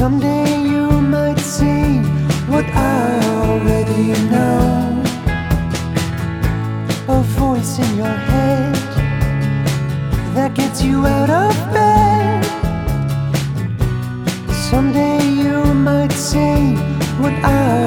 Someday you might see what I already know. A voice in your head that gets you out of bed. Someday you might see what I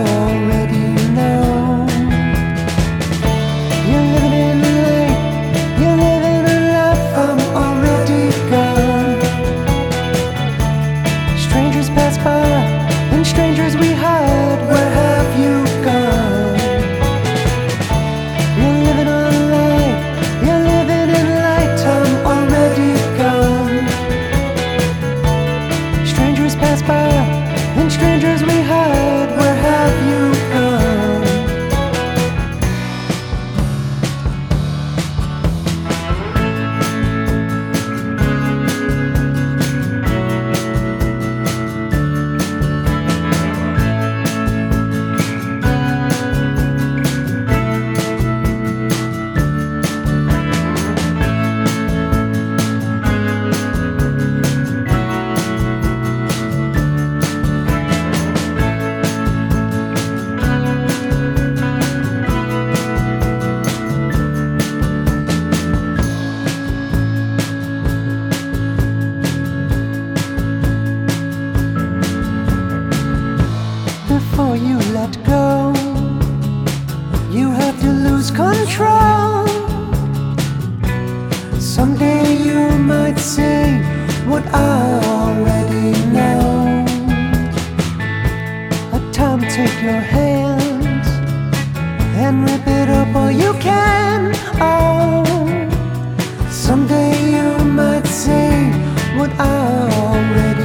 hands and rip it up all you can. Oh, someday you might say what I already.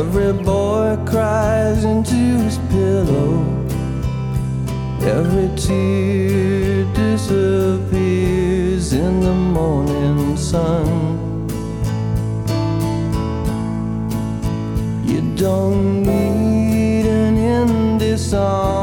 Every boy cries into his pillow. Every tear disappears in the morning sun. You don't need an indie song.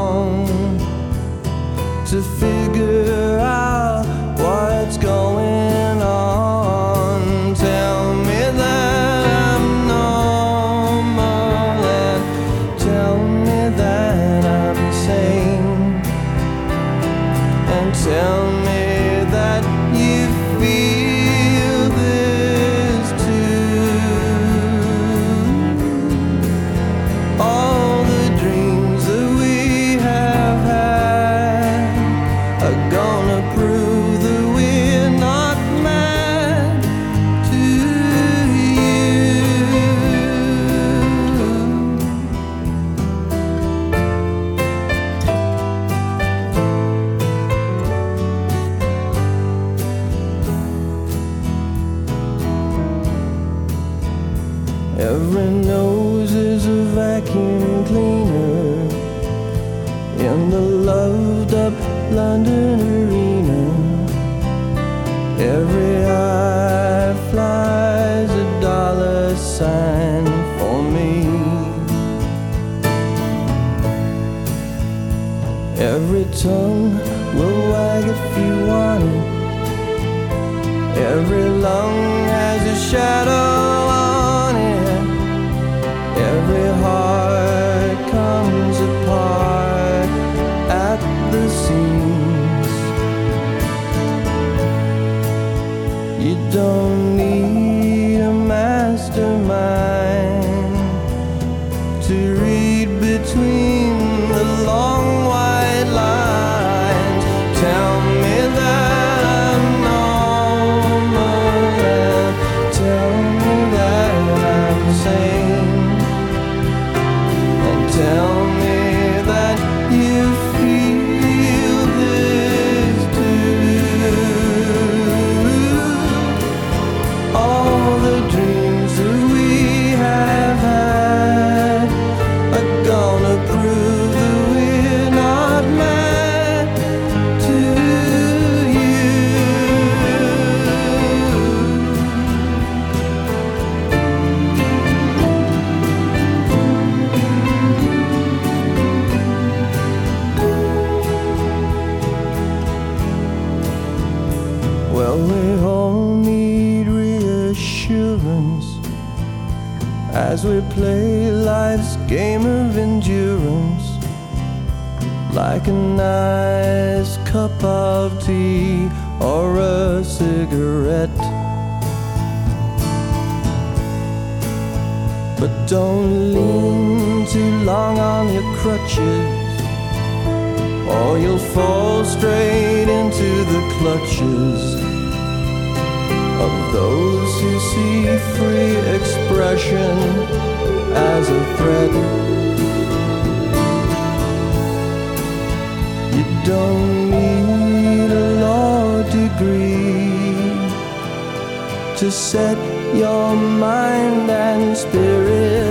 every lung has a shadow. fall straight into the clutches of those who see free expression as a threat. You don't need a law degree to set your mind and spirit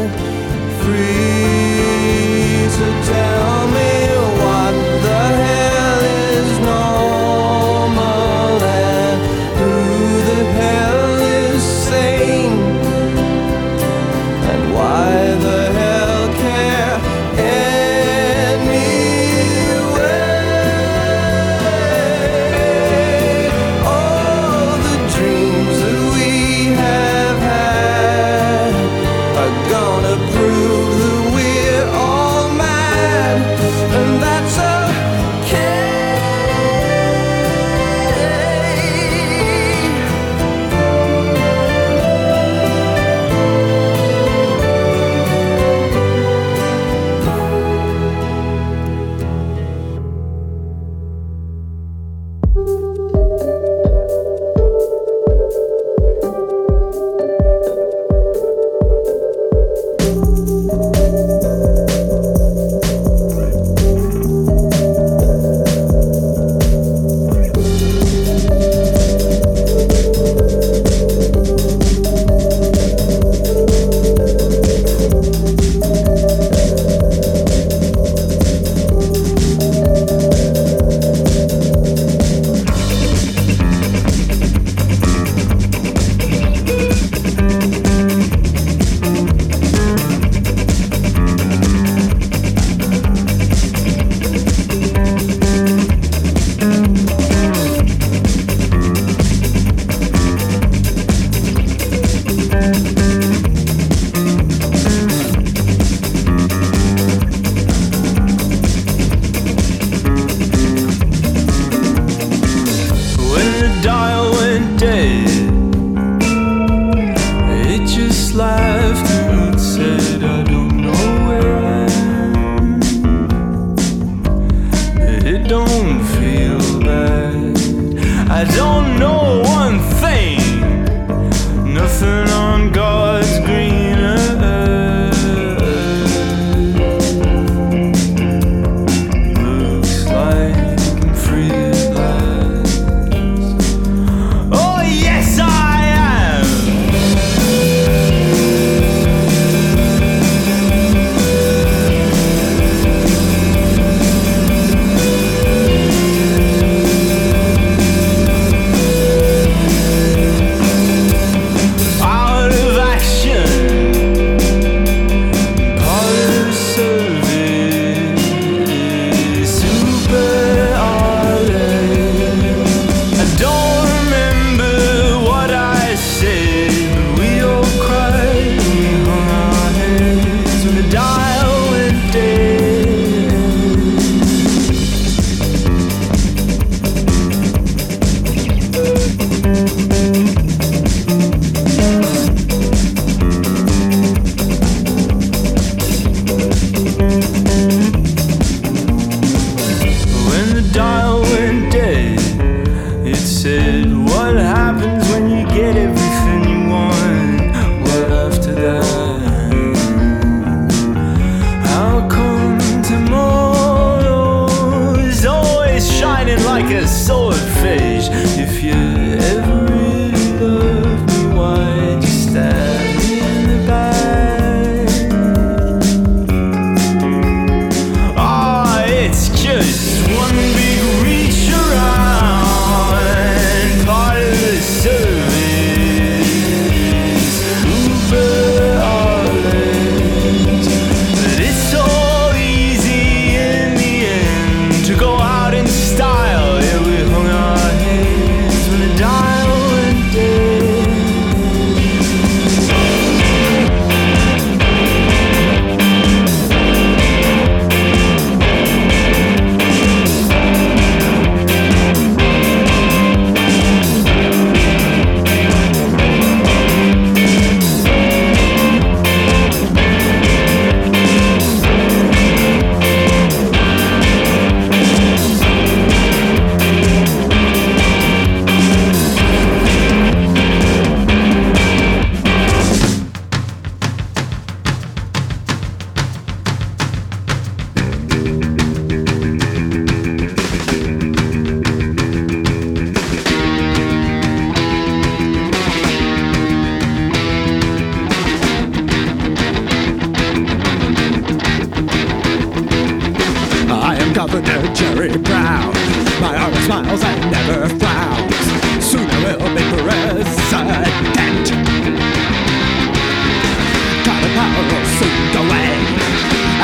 will soon go away.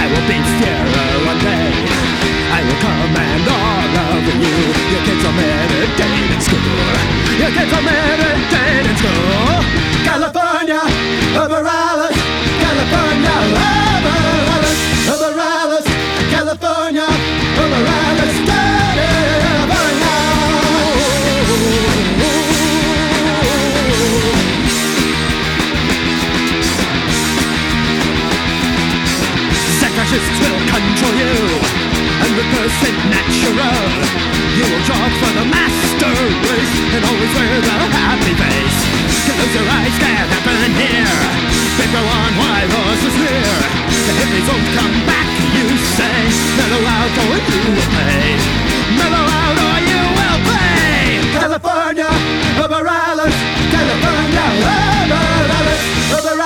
I will be Führer one day. I will command all of you. Your kids are meditate in school. Your kids are meditate in school. California, Uber Alles. California, Fascists will control you And with person natural. You will draw for the master race And always wear the happy face. Close your eyes, can't happen here. People on white horses here The hippies won't come back, you say Mellow out or you will pay. Mellow out or you will pay. California, Alles California, over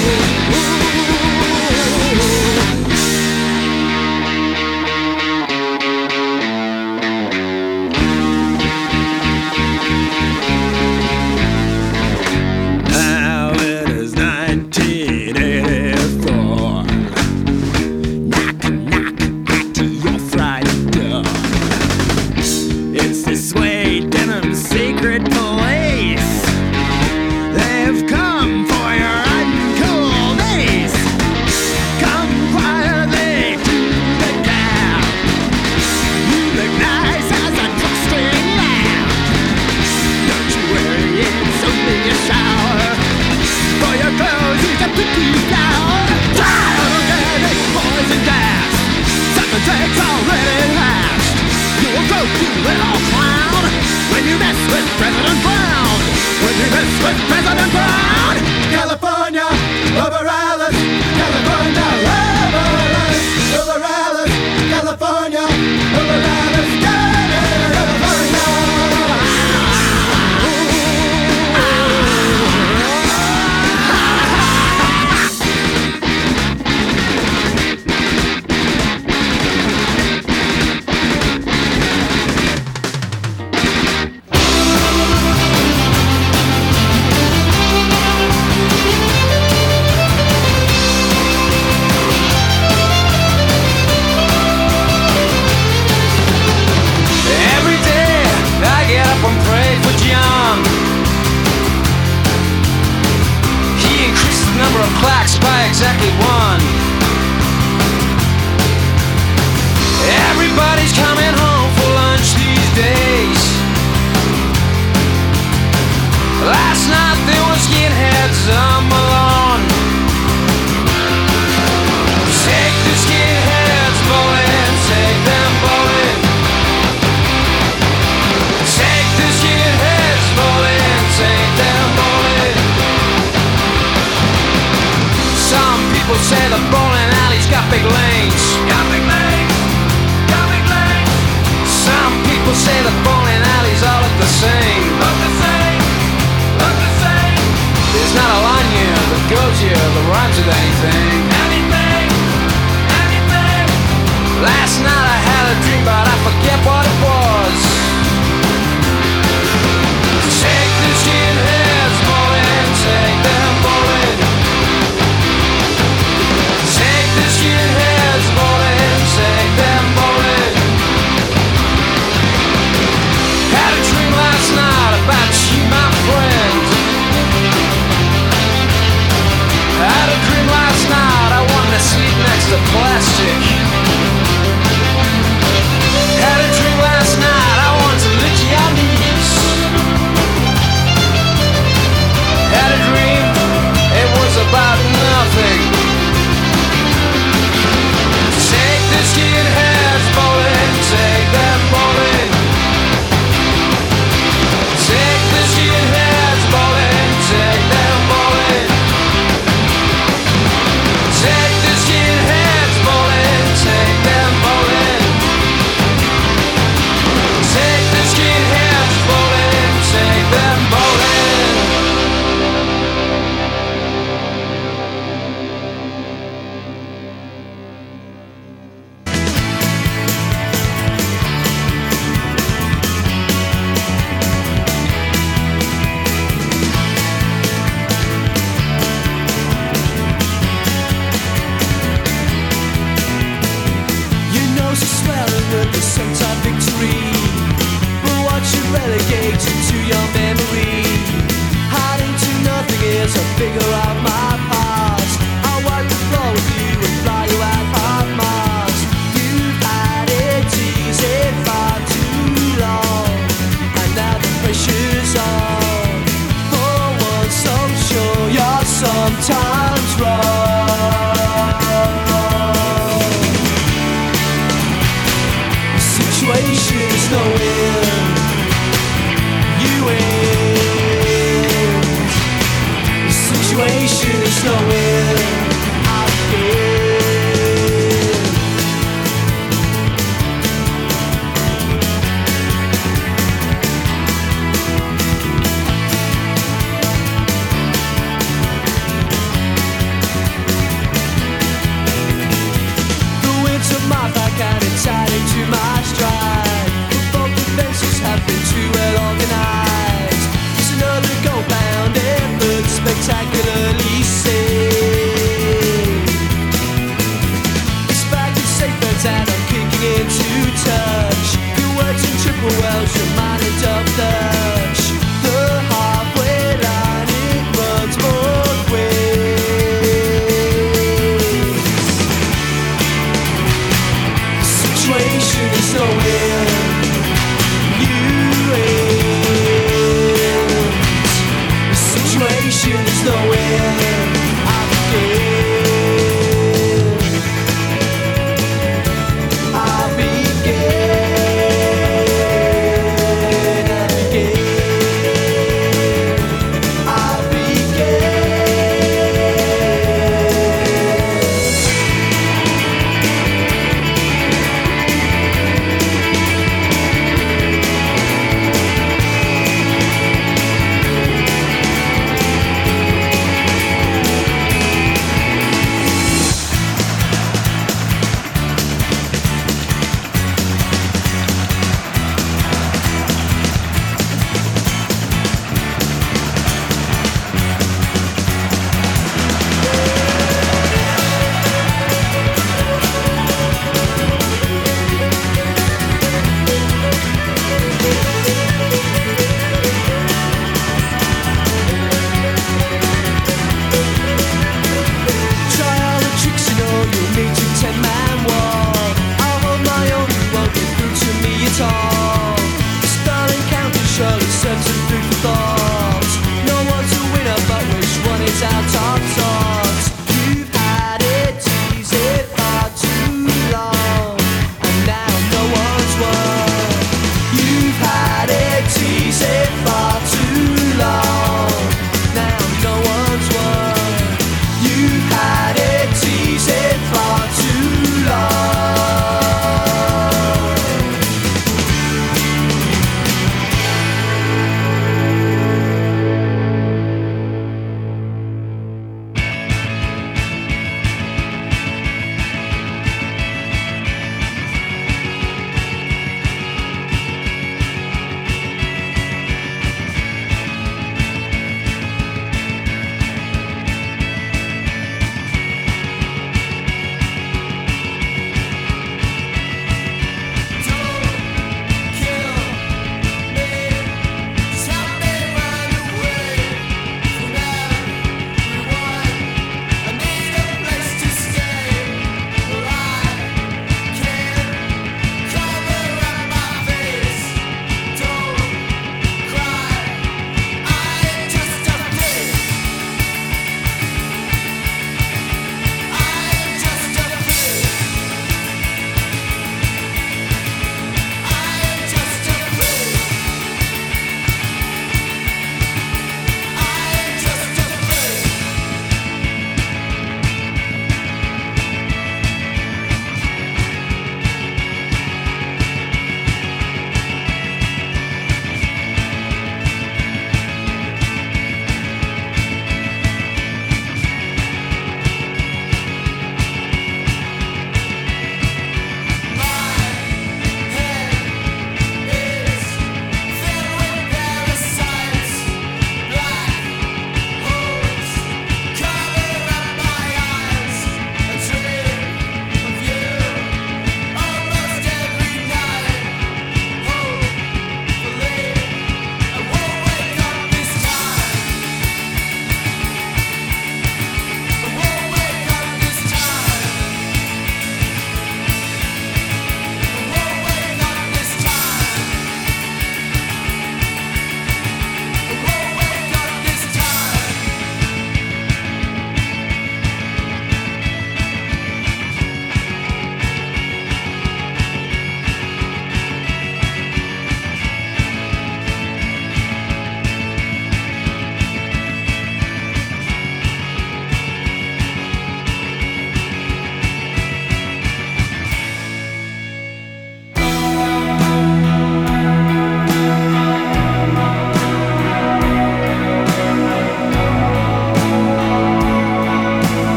Now gas. Already last. You will clown. When you mess with President Brown. When you mess with President Brown. California. California. California,